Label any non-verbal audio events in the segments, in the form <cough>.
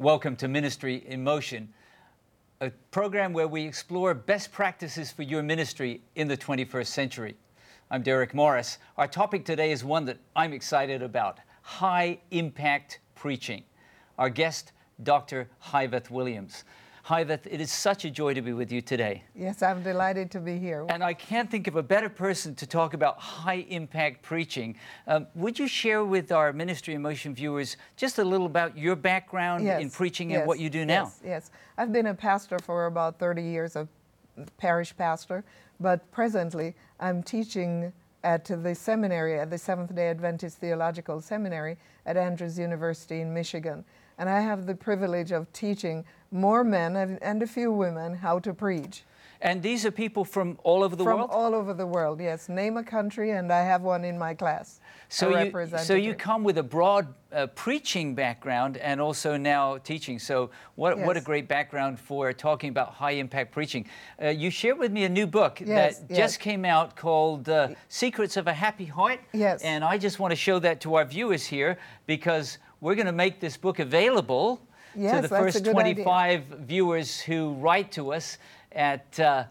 Welcome to Ministry in Motion, a program where we explore best practices for your ministry in the 21st century. I'm Derek Morris. Our topic today is one that I'm excited about high impact preaching. Our guest, Dr. Hyveth Williams. Hyveth, it is such a joy to be with you today. Yes, I'm delighted to be here. And I can't think of a better person to talk about high impact preaching. Um, would you share with our Ministry in Motion viewers just a little about your background yes, in preaching yes, and what you do now? Yes, yes. I've been a pastor for about 30 years, a parish pastor, but presently I'm teaching at the seminary, at the Seventh day Adventist Theological Seminary at Andrews University in Michigan. And I have the privilege of teaching more men and, and a few women how to preach. And these are people from all over the From world? From all over the world, yes. Name a country, and I have one in my class. So you, so you come with a broad uh, preaching background and also now teaching. So what, what a great background for talking about high impact preaching. Uh, you shared with me a new book Yes, that yes. just came out called uh, Secrets of a Happy Heart. Yes. And I just want to show that to our viewers here because we're going to make this book available to the first good idea. 25 viewers who write to us at uh,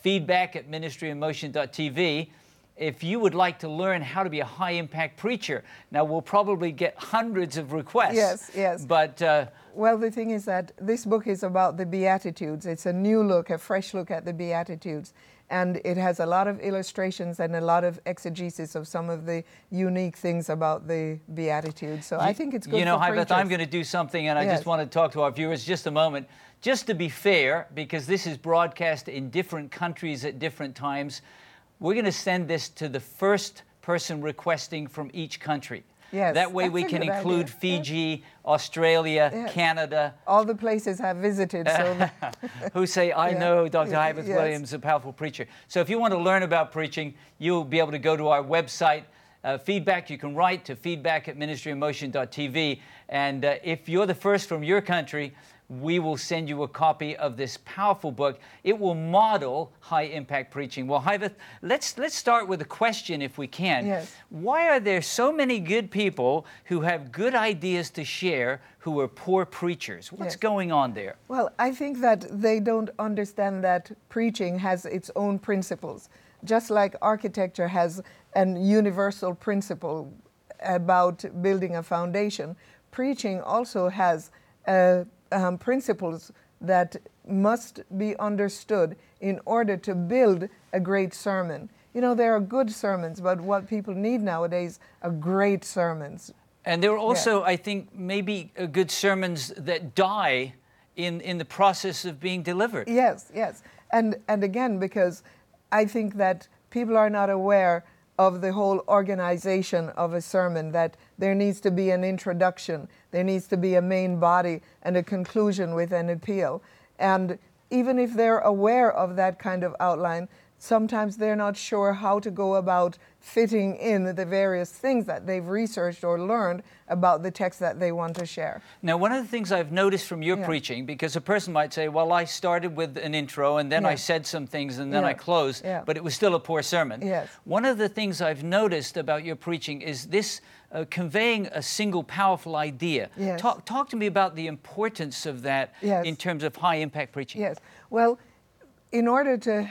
feedback at ministryinmotion.tv if you would like to learn how to be a high impact preacher. Now, we'll probably get hundreds of requests. Yes, yes. But uh, Well, the thing is that this book is about the Beatitudes. It's a new look, a fresh look at the Beatitudes. And it has a lot of illustrations and a lot of exegesis of some of the unique things about the Beatitudes. So I think it's good You know, for Hyveth, I'm going to do something, and I just want to talk to our viewers just a moment. Just to be fair, because this is broadcast in different countries at different times, we're going to send this to the first person requesting from each country. Yes, that way we can idea. include Yes. Fiji, Australia, Yes. Canada, All the places I've visited. So <laughs> <laughs> who say, I Yeah, know Dr. yeah, Hyveth yes. Williams, a powerful preacher. So if you want to learn about preaching, you'll be able to go to our website. Uh, feedback, you can write to feedback at ministryinmotion.tv. And uh, if you're the first from your country, we will send you a copy of this powerful book. It will model high impact preaching. Well, Hyveth, let's, let's start with a question if we can. Yes. Why are there so many good people who have good ideas to share who are poor preachers? What's Yes. going on there? Well, I think that they don't understand that preaching has its own principles. Just like architecture has an universal principle about building a foundation, preaching also has uh, um, principles that must be understood in order to build a great sermon. You know, there are good sermons, but what people need nowadays are great sermons. And there are also, I think, maybe uh, good sermons that die in, in the process of being delivered. Yes, yes. And, and again, because I think that people are not aware of the whole organization of a sermon, that there needs to be an introduction, there needs to be a main body, and a conclusion with an appeal. And even if they're aware of that kind of outline, sometimes they're not sure how to go about fitting in the various things that they've researched or learned about the text that they want to share. Now, one of the things I've noticed from your Yeah. preaching, because a person might say, well, I started with an intro and then I said some things and then I closed, Yeah. but it was still a poor sermon. Yes. One of the things I've noticed about your preaching is this uh, conveying a single powerful idea. Yes. Talk, talk to me about the importance of that Yes. in terms of high impact preaching. Yes. Well, in order to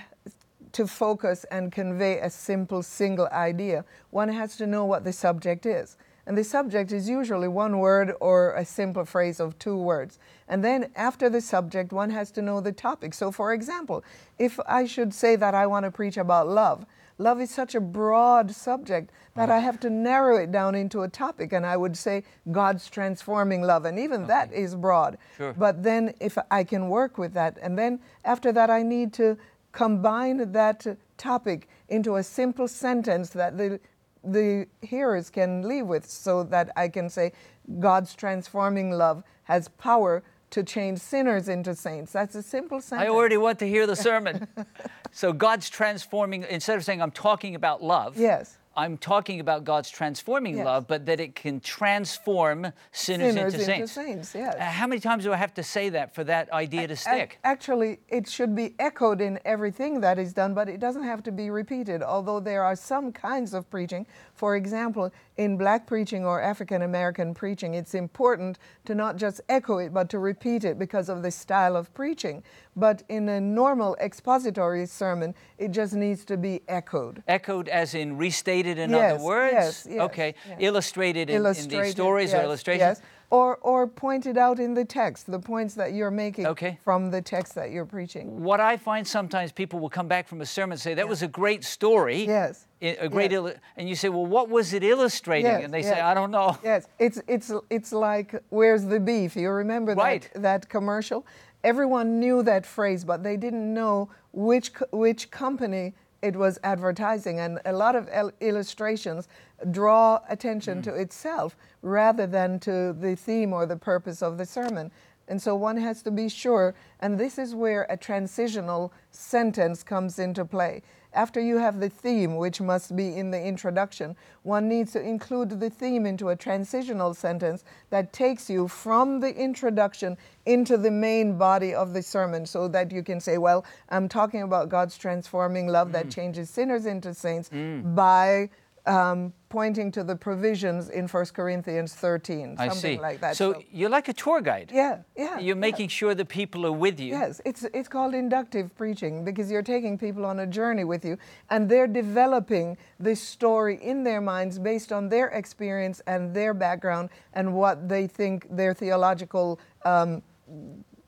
to focus and convey a simple single idea, one has to know what the subject is. And the subject is usually one word or a simple phrase of two words. And then after the subject, one has to know the topic. So, for example, if I should say that I want to preach about love, love is such a broad subject that I have to narrow it down into a topic. And I would say God's transforming love. And even that is broad. Sure. But then if I can work with that, and then after that, I need to combine that topic into a simple sentence that the the hearers can leave with so that I can say God's transforming love has power to change sinners into saints. That's a simple sentence. I already want to hear the sermon. <laughs> so God's transforming, instead of saying I'm talking about love, Yes. I'm talking about God's transforming Yes. love, but that it can transform sinners, Sinners into, into saints. saints, yes. Uh, how many times do I have to say that for that idea to stick? Actually, it should be echoed in everything that is done, but it doesn't have to be repeated. Although there are some kinds of preaching, for example, in black preaching or African American preaching, it's important to not just echo it, but to repeat it because of the style of preaching. But in a normal expository sermon, it just needs to be echoed. Echoed as in restated in Yes, other words? yes, yes, okay. yes. Illustrated in, in these Illustrated, stories or illustrations? Yes. Or, or pointed out in the text, the points that you're making Okay. from the text that you're preaching. What I find sometimes people will come back from a sermon and say, That was a great story. Yes. A great, and you say, Well, what was it illustrating? And they say, I don't know. Yes, it's it's it's like where's the beef? You remember Right. that that commercial? Everyone knew that phrase, but they didn't know which which company it was advertising, and a lot of il- illustrations draw attention Mm. to itself rather than to the theme or the purpose of the sermon. And so one has to be sure, and this is where a transitional sentence comes into play. After you have the theme, which must be in the introduction, one needs to include the theme into a transitional sentence that takes you from the introduction into the main body of the sermon so that you can say, Well, I'm talking about God's transforming love that mm. changes sinners into saints mm. by um, pointing to the provisions in 1 Corinthians 13, I something see. like that. So, you're like a tour guide. yeah, yeah. You're yeah. making sure the people are with you. Yes, it's it's called inductive preaching because you're taking people on a journey with you and they're developing this story in their minds based on their experience and their background and what they think their theological um,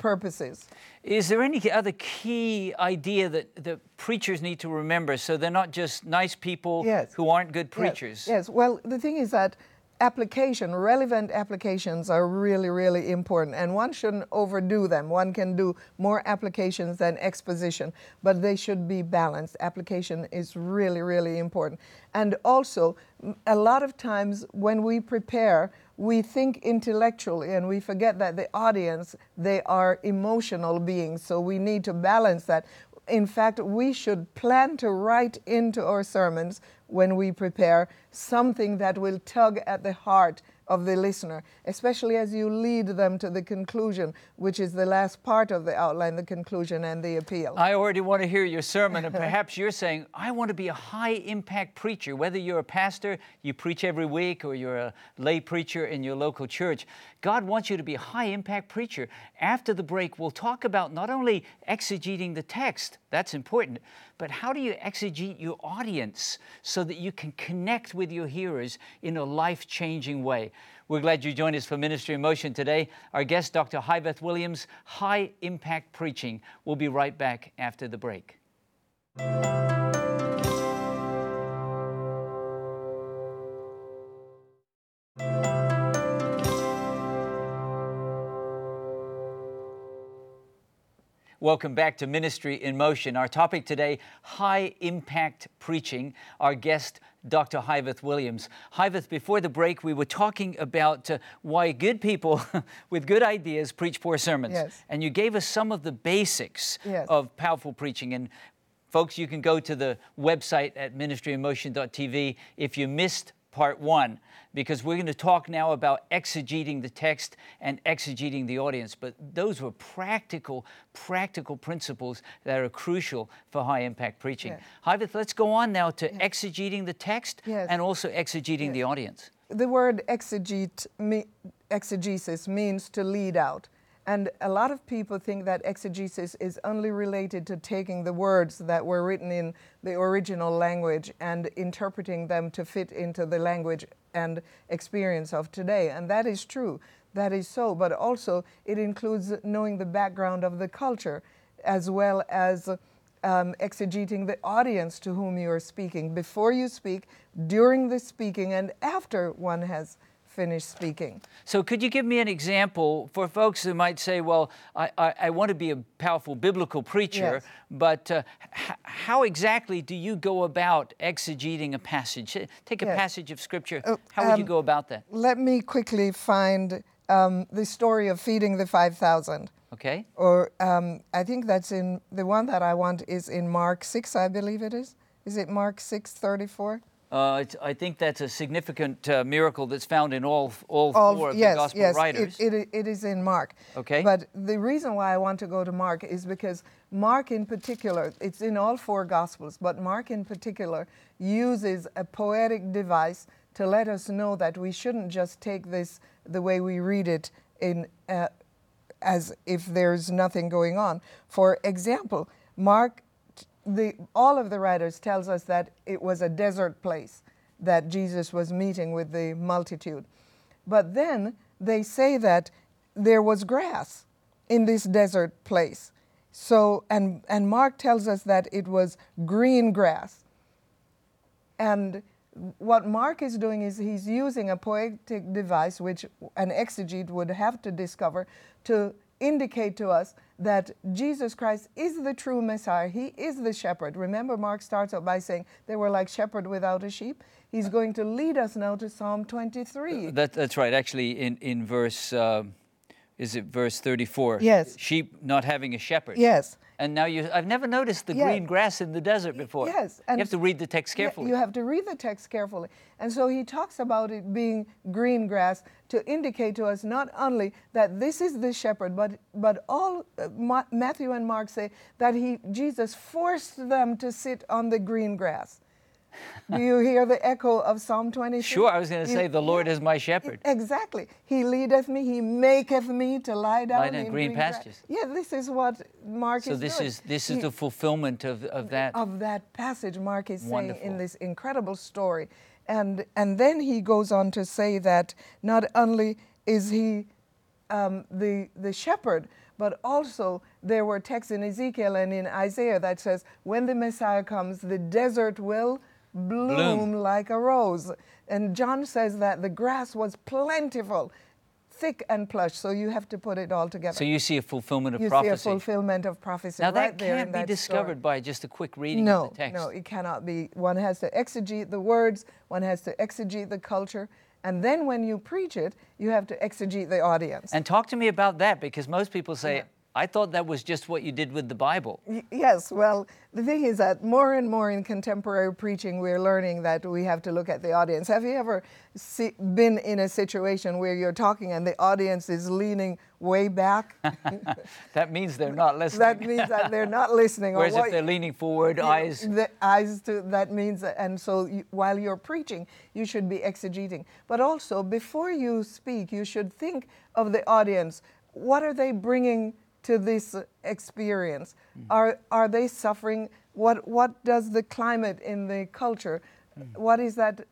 purpose is. Is there any other key idea that the preachers need to remember so they're not just nice people Yes. who aren't good preachers? Yes, yes. well, the thing is that application, relevant applications are really, really important, and one shouldn't overdo them. One can do more applications than exposition, but they should be balanced. Application is really, really important. And also, a lot of times when we prepare, we think intellectually and we forget that the audience, they are emotional beings, so we need to balance that. In fact, we should plan to write into our sermons when we prepare something that will tug at the heart of the listener, especially as you lead them to the conclusion, which is the last part of the outline, the conclusion and the appeal. I already want to hear your sermon, and <laughs> perhaps you're saying, I want to be a high impact preacher. Whether you're a pastor, you preach every week, or you're a lay preacher in your local church, God wants you to be a high impact preacher. After the break, we'll talk about not only exegeting the text, that's important, but how do you exegete your audience so that you can connect with your hearers in a life changing way? We're glad you joined us for Ministry in Motion today. Our guest, Dr. Hyveth Williams, High Impact Preaching. We'll be right back after the break. Welcome back to Ministry in Motion. Our topic today high impact preaching. Our guest, Dr. Hyveth Williams. Hyveth, before the break, we were talking about uh, why good people <laughs> with good ideas preach poor sermons. Yes. And you gave us some of the basics Yes. of powerful preaching. And folks, you can go to the website at ministryinmotion.tv if you missed part one, because we're going to talk now about exegeting the text and exegeting the audience. But those were practical, practical principles that are crucial for high impact preaching. Yes. Hyveth, let's go on now to exegeting the text Yes. and also exegeting the audience. the word exegete, me, exegesis means to lead out. And a lot of people think that exegesis is only related to taking the words that were written in the original language and interpreting them to fit into the language and experience of today. And that is true. That is so. But also, it includes knowing the background of the culture as well as um, exegeting the audience to whom you are speaking before you speak, during the speaking, and after one has finished speaking. So, could you give me an example for folks who might say, Well, I, I, I want to be a powerful biblical preacher, Yes. but uh, h- how exactly do you go about exegeting a passage? Take a Yes. passage of Scripture. Uh, how would you um, go about that? Let me quickly find um, the story of feeding the 5,000. Okay? Or um, I think that's in the one that I want is in Mark 6, I believe it is. Is it Mark 6 34? Uh, it's, I think that's a significant uh, miracle that's found in all all, All- four of yes, the gospel yes, writers. It, it, it is in Mark. Okay. But the reason why I want to go to Mark is because Mark, in particular, it's in all four gospels, but Mark, in particular, uses a poetic device to let us know that we shouldn't just take this the way we read it in. Uh, as if there's nothing going on. For example, Mark, the, all of the writers tells us that it was a desert place that Jesus was meeting with the multitude. But then they say that there was grass in this desert place. So, and, and Mark tells us that it was green grass. And what Mark is doing is he's using a poetic device, which an exegete would have to discover, to indicate to us that Jesus Christ is the true Messiah. He is the shepherd. Remember, Mark starts out by saying they were like shepherd without a sheep. He's going to lead us now to Psalm 23. That, that's right. Actually, in in verse, uh, is it verse thirty-four? Yes. Sheep not having a shepherd. Yes. And now you, I've never noticed the Yeah. green grass in the desert before. Yes, And you have to read the text carefully. You have to read the text carefully. And so he talks about it being green grass to indicate to us not only that this is the shepherd, but, but all uh, Ma- Matthew and Mark say that he, Jesus forced them to sit on the green grass. Do you hear the echo of Psalm 26? Sure, I was going to say, "The Lord is my shepherd." Exactly. He leadeth me, he maketh me to lie down, down in green pastures. Yeah, this is what Mark is saying. so is this doing. is this is He- the fulfillment of, of that. of that passage Mark is saying in this incredible story. And, and then he goes on to say that not only is he um, the, the shepherd, but also there were texts in Ezekiel and in Isaiah that says, when the Messiah comes, the desert will bloom, Bloom. like a rose. And John says that the grass was plentiful, thick and plush. So you have to put it all together. so you see a fulfillment of you prophecy. see a fulfillment of prophecy now right that can't be that discovered story. by just a quick reading No, of the text. no, it cannot be. One has to exegete the words, one has to exegete the culture, and then when you preach it, you have to exegete the audience. And talk to me about that because most people say, Yeah. I thought that was just what you did with the Bible. Yes, well, the thing is that more and more in contemporary preaching, we're learning that we have to look at the audience. Have you ever see, been in a situation where you're talking and the audience is leaning way back? <laughs> That means they're not listening. that means that they're not listening. or Whereas if they're leaning forward, you eyes. The eyes to that means, and so you, while you're preaching, you should be exegeting. But also, before you speak, you should think of the audience. What are they bringing to this experience? Are are they suffering? What what does the climate in the culture? What is that?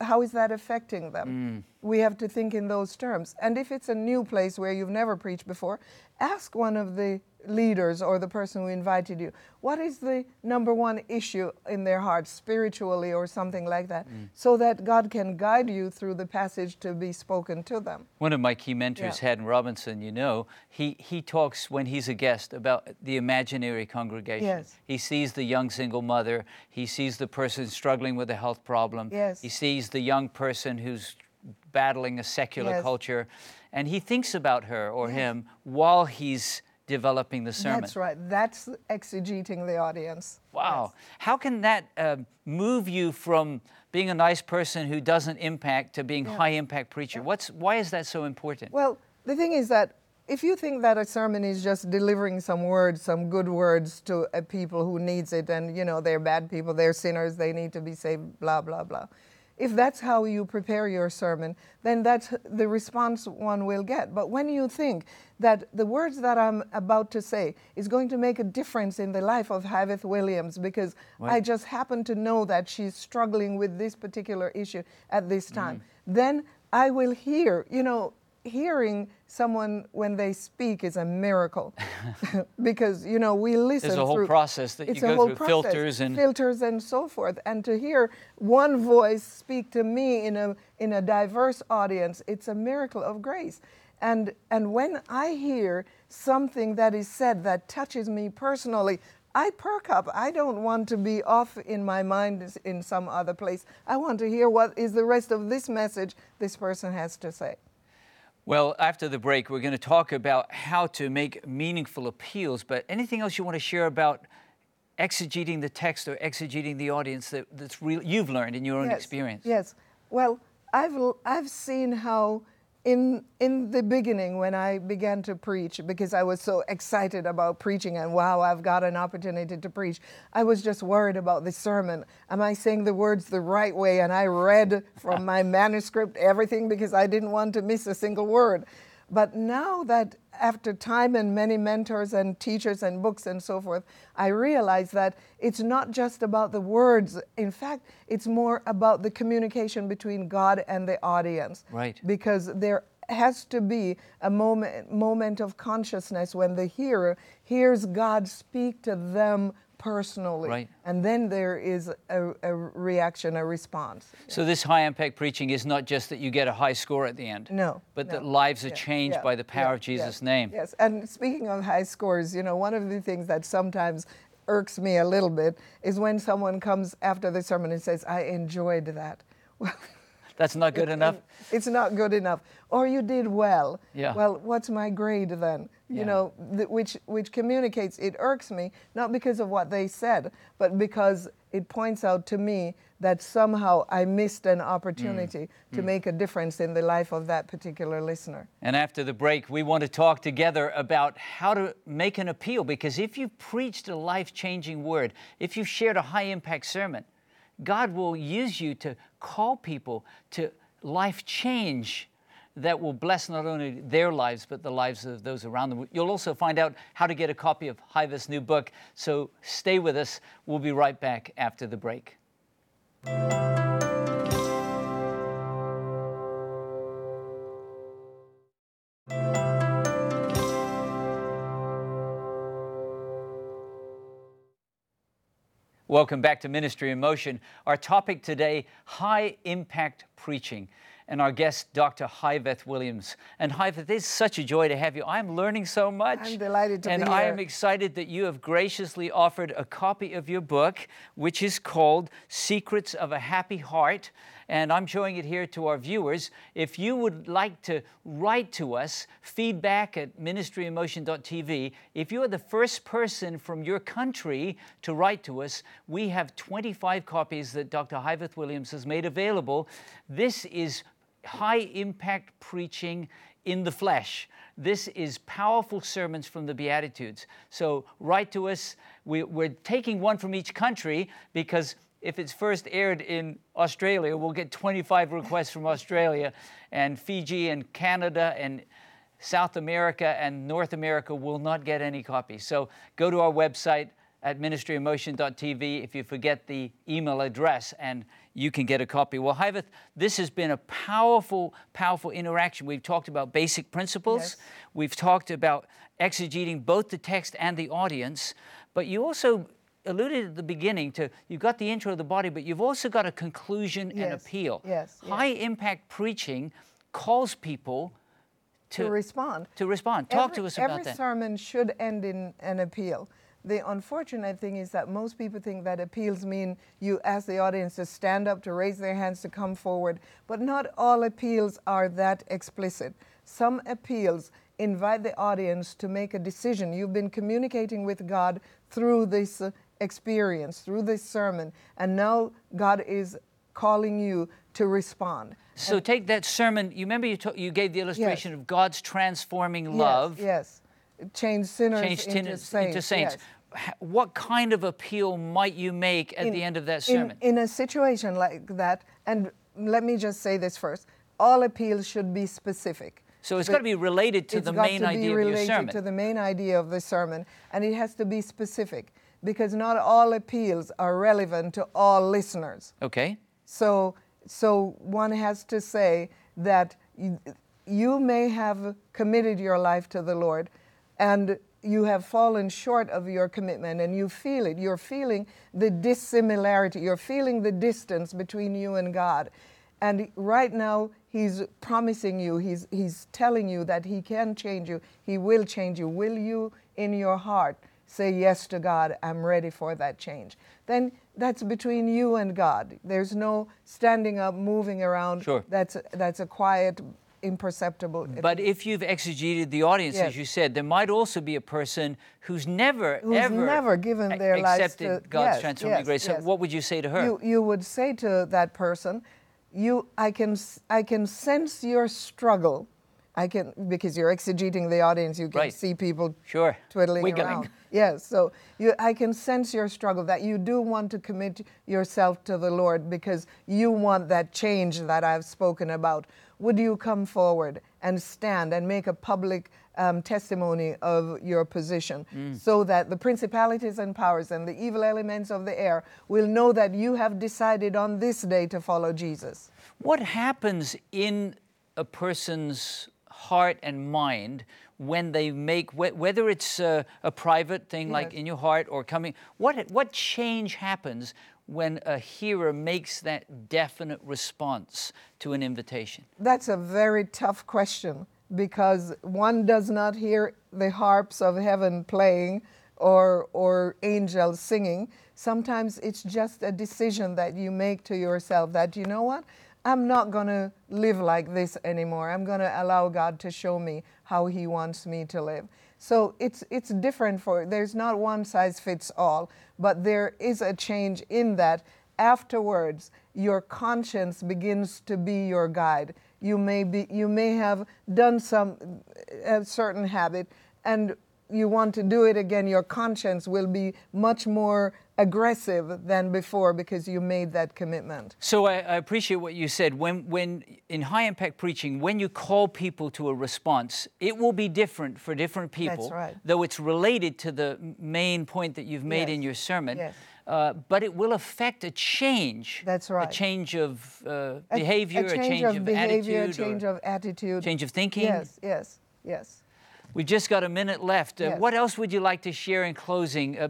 How is that affecting them? Mm. We have to think in those terms. And if it's a new place where you've never preached before, ask one of the leaders or the person who invited you, what is the number one issue in their heart, spiritually or something like that, mm. so that God can guide you through the passage to be spoken to them. One of my key mentors, Yeah. Haddon Robinson, you know, he, he talks when he's a guest about the imaginary congregation. Yes. He sees the young single mother, he sees the person struggling with a health problem, Yes. he sees the young person who's battling a secular Yes. culture, and he thinks about her or him while he's developing the sermon. That's right. That's exegeting the audience. Wow. How can that um, move you from being a nice person who doesn't impact to being high impact preacher? What's why is that so important? Well, the thing is that if you think that a sermon is just delivering some words, some good words to a people who needs it, and you know they're bad people, they're sinners, they need to be saved, blah blah blah. If that's how you prepare your sermon, then that's the response one will get. But when you think that the words that I'm about to say is going to make a difference in the life of Hyveth Williams because I just happen to know that she's struggling with this particular issue at this mm-hmm. time, then I will hear, you know, hearing someone when they speak is a miracle <laughs> because you know we listen There's a whole through, process that you go a whole through, process, filters and- filters and so forth and to hear one voice speak to me in a in a diverse audience it's a miracle of grace and and when i hear something that is said that touches me personally I perk up. I don't want to be off in my mind in some other place. I want to hear what is the rest of this message this person has to say. Well, after the break, we're going to talk about how to make meaningful appeals. But anything else you want to share about exegeting the text or exegeting the audience that, that's real you've learned in your own yes, experience? Yes. Well, I've I've seen how in in the beginning when I began to preach because I was so excited about preaching and wow I've got an opportunity to preach I was just worried about the sermon. Am I saying the words the right way? And I read from <laughs> my manuscript everything because I didn't want to miss a single word but now that after time and many mentors and teachers and books and so forth, I realize that it's not just about the words. In fact, it's more about the communication between God and the audience. Right. Because there has to be a moment, moment of consciousness when the hearer hears God speak to them personally. Right. And then there is a, a reaction, a response. So this high impact preaching is not just that you get a high score at the end. No. But no. that lives are Yeah, changed yeah, by the power yeah, of Jesus' name. Yes. And speaking of high scores, you know, one of the things that sometimes irks me a little bit is when someone comes after the sermon and says, I enjoyed that. Well, <laughs> That's not good enough. it's not good enough. Or you did well. Yeah. Well, what's my grade then? You Yeah. know, th- which which communicates it irks me not because of what they said, but because it points out to me that somehow I missed an opportunity Mm. to make a difference in the life of that particular listener. And after the break, we want to talk together about how to make an appeal because if you've preached a life changing word, if you've shared a high impact sermon, God will use you to call people to life change that will bless not only their lives, but the lives of those around them. You'll also find out how to get a copy of Hyveth's new book. So stay with us. We'll be right back after the break. Welcome back to Ministry in Motion. Our topic today high impact preaching. And our guest, Dr. Hyveth Williams. And Hyveth, it's such a joy to have you. I'm learning so much. I'm delighted to and be here. And I am excited that you have graciously offered a copy of your book, which is called Secrets of a Happy Heart. And I'm showing it here to our viewers. If you would like to write to us, feedback at ministryinmotion.tv. If you are the first person from your country to write to us, we have 25 copies that Dr. Hyveth Williams has made available. This is high impact preaching in the flesh. This is powerful sermons from the Beatitudes. So write to us. We, are taking one from each country because if it's first aired in Australia, we'll get 25 requests from Australia, and Fiji and Canada and South America and North America will not get any copies. So go to our website at ministryinmotion.tv if you forget the email address and you can get a copy. Well, Hyveth, this has been a powerful, powerful interaction. We've talked about basic principles. Yes. We've talked about exegeting both the text and the audience, but you also alluded at the beginning to you've got the intro of the body, but you've also got a conclusion and appeal. yes, yes. High impact preaching calls people to, to respond. to respond. Talk every, to us about every that. Every sermon should end in an appeal. The unfortunate thing is that most people think that appeals mean you ask the audience to stand up, to raise their hands, to come forward. But not all appeals are that explicit. Some appeals invite the audience to make a decision. You've been communicating with God through this uh, experience, through this sermon, and now God is calling you to respond. So take that sermon. You remember you, you gave the illustration of God's transforming love, Yes, yes. Change sinners change into sinners saints. into saints. yes. What kind of appeal might you make at In- the end of that sermon? In, a situation like that, and let me just say this first all appeals should be specific. so it's got to be related to the main to idea of your related sermon. to the main idea of the sermon, and it has to be specific because not all appeals are relevant to all listeners. okay. So, so one has to say that you, you may have committed your life to the Lord, and you have fallen short of your commitment, and you feel it. You're feeling the dissimilarity. You're feeling the distance between you and God. And right now, He's promising you, He's, he's telling you that He can change you, He will change you. Will you, in your heart, say yes to God? I'm ready for that change. Then that's between you and God. There's no standing up, moving around. Sure. That's that's a quiet imperceptible. But if you've exegeted the audience, Yes. as you said, there might also be a person who's never, Who's ever, never given their lives accepted to- God's yes, transforming yes, grace. So what would you say to her? you, you would say to that person, you, I, can, I can sense your struggle. I can, because you're exegeting the audience, you can Right. see people Sure. twiddling Wiggling. around. Yes, so you, I can sense your struggle that you do want to commit yourself to the Lord because you want that change that I've spoken about. Would you come forward and stand and make a public um, testimony of your position so that the principalities and powers and the evil elements of the air will know that you have decided on this day to follow Jesus? What happens in a person's heart and mind when they make, wh- whether it's a, a private thing like in your heart or coming, what, what change happens when a hearer makes that definite response to an invitation? That's a very tough question because one does not hear the harps of heaven playing or, or angels singing. Sometimes it's just a decision that you make to yourself that, you know what? I'm not going to live like this anymore. I'm going to allow God to show me how He wants me to live. So it's, it's different for, there's not one size fits all, but there is a change in that. Afterwards your conscience begins to be your guide. You may be you may have done some a certain habit and you want to do it again your conscience will be much more aggressive than before because you made that commitment So I, I appreciate what you said. When, when in high impact preaching, when you call people to a response, it will be different for different people. right. Though it's related to the main point that you've made in your sermon. yes. Uh, but it will affect a change. That's right. A change of uh, A- behavior, a change, of, behavior attitude, a change of attitude change of thinking. yes yes yes We've just got a minute left. Uh, Yes. What else would you like to share in closing? Uh,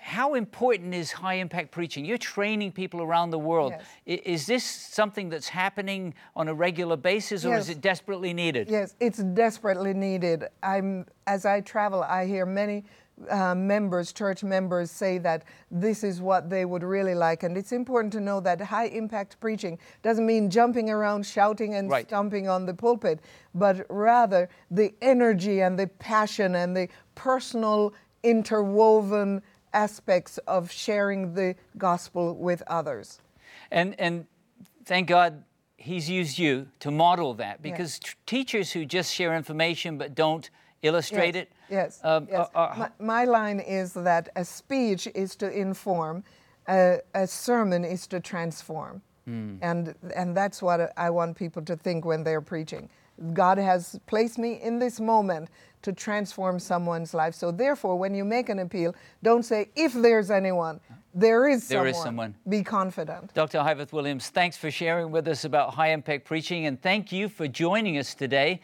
how important is high impact preaching? You're training people around the world. Yes. Is this something that's happening on a regular basis or is it desperately needed? Yes, it's desperately needed. I'm as I travel, I hear many uh, members, church members, say that this is what they would really like, and it's important to know that high impact preaching doesn't mean jumping around, shouting, and Right. stomping on the pulpit, but rather the energy and the passion and the personal interwoven aspects of sharing the gospel with others. And, and thank God he's used you to model that because t- teachers who just share information but don't illustrate yes, it. Yes. um, yes. are- are- my, my line is that a speech is to inform, a, a sermon is to transform. Hmm. And, and that's what I want people to think when they're preaching. God has placed me in this moment to transform someone's life. So, therefore, when you make an appeal, don't say, if there's anyone, there is There someone. is someone. Be confident. Dr. Hyveth Williams, thanks for sharing with us about high impact preaching, and thank you for joining us today.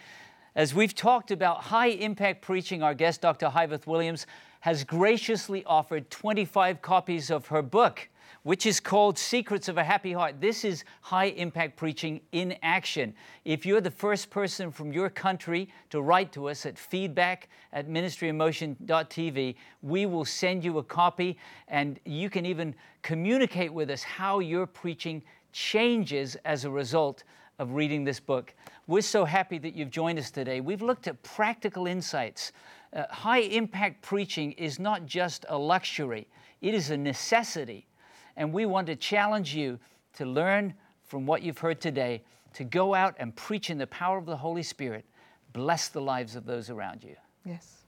As we've talked about high impact preaching, our guest, Dr. Hyveth Williams, has graciously offered 25 copies of her book, which is called Secrets of a Happy Heart. This is high impact preaching in action. If you're the first person from your country to write to us at feedback at ministryinmotion.tv, we will send you a copy and you can even communicate with us how your preaching changes as a result of reading this book. We're so happy that you've joined us today. We've looked at practical insights. Uh, high impact preaching is not just a luxury, it is a necessity. And we want to challenge you to learn from what you've heard today, to go out and preach in the power of the Holy Spirit. Bless the lives of those around you. Yes.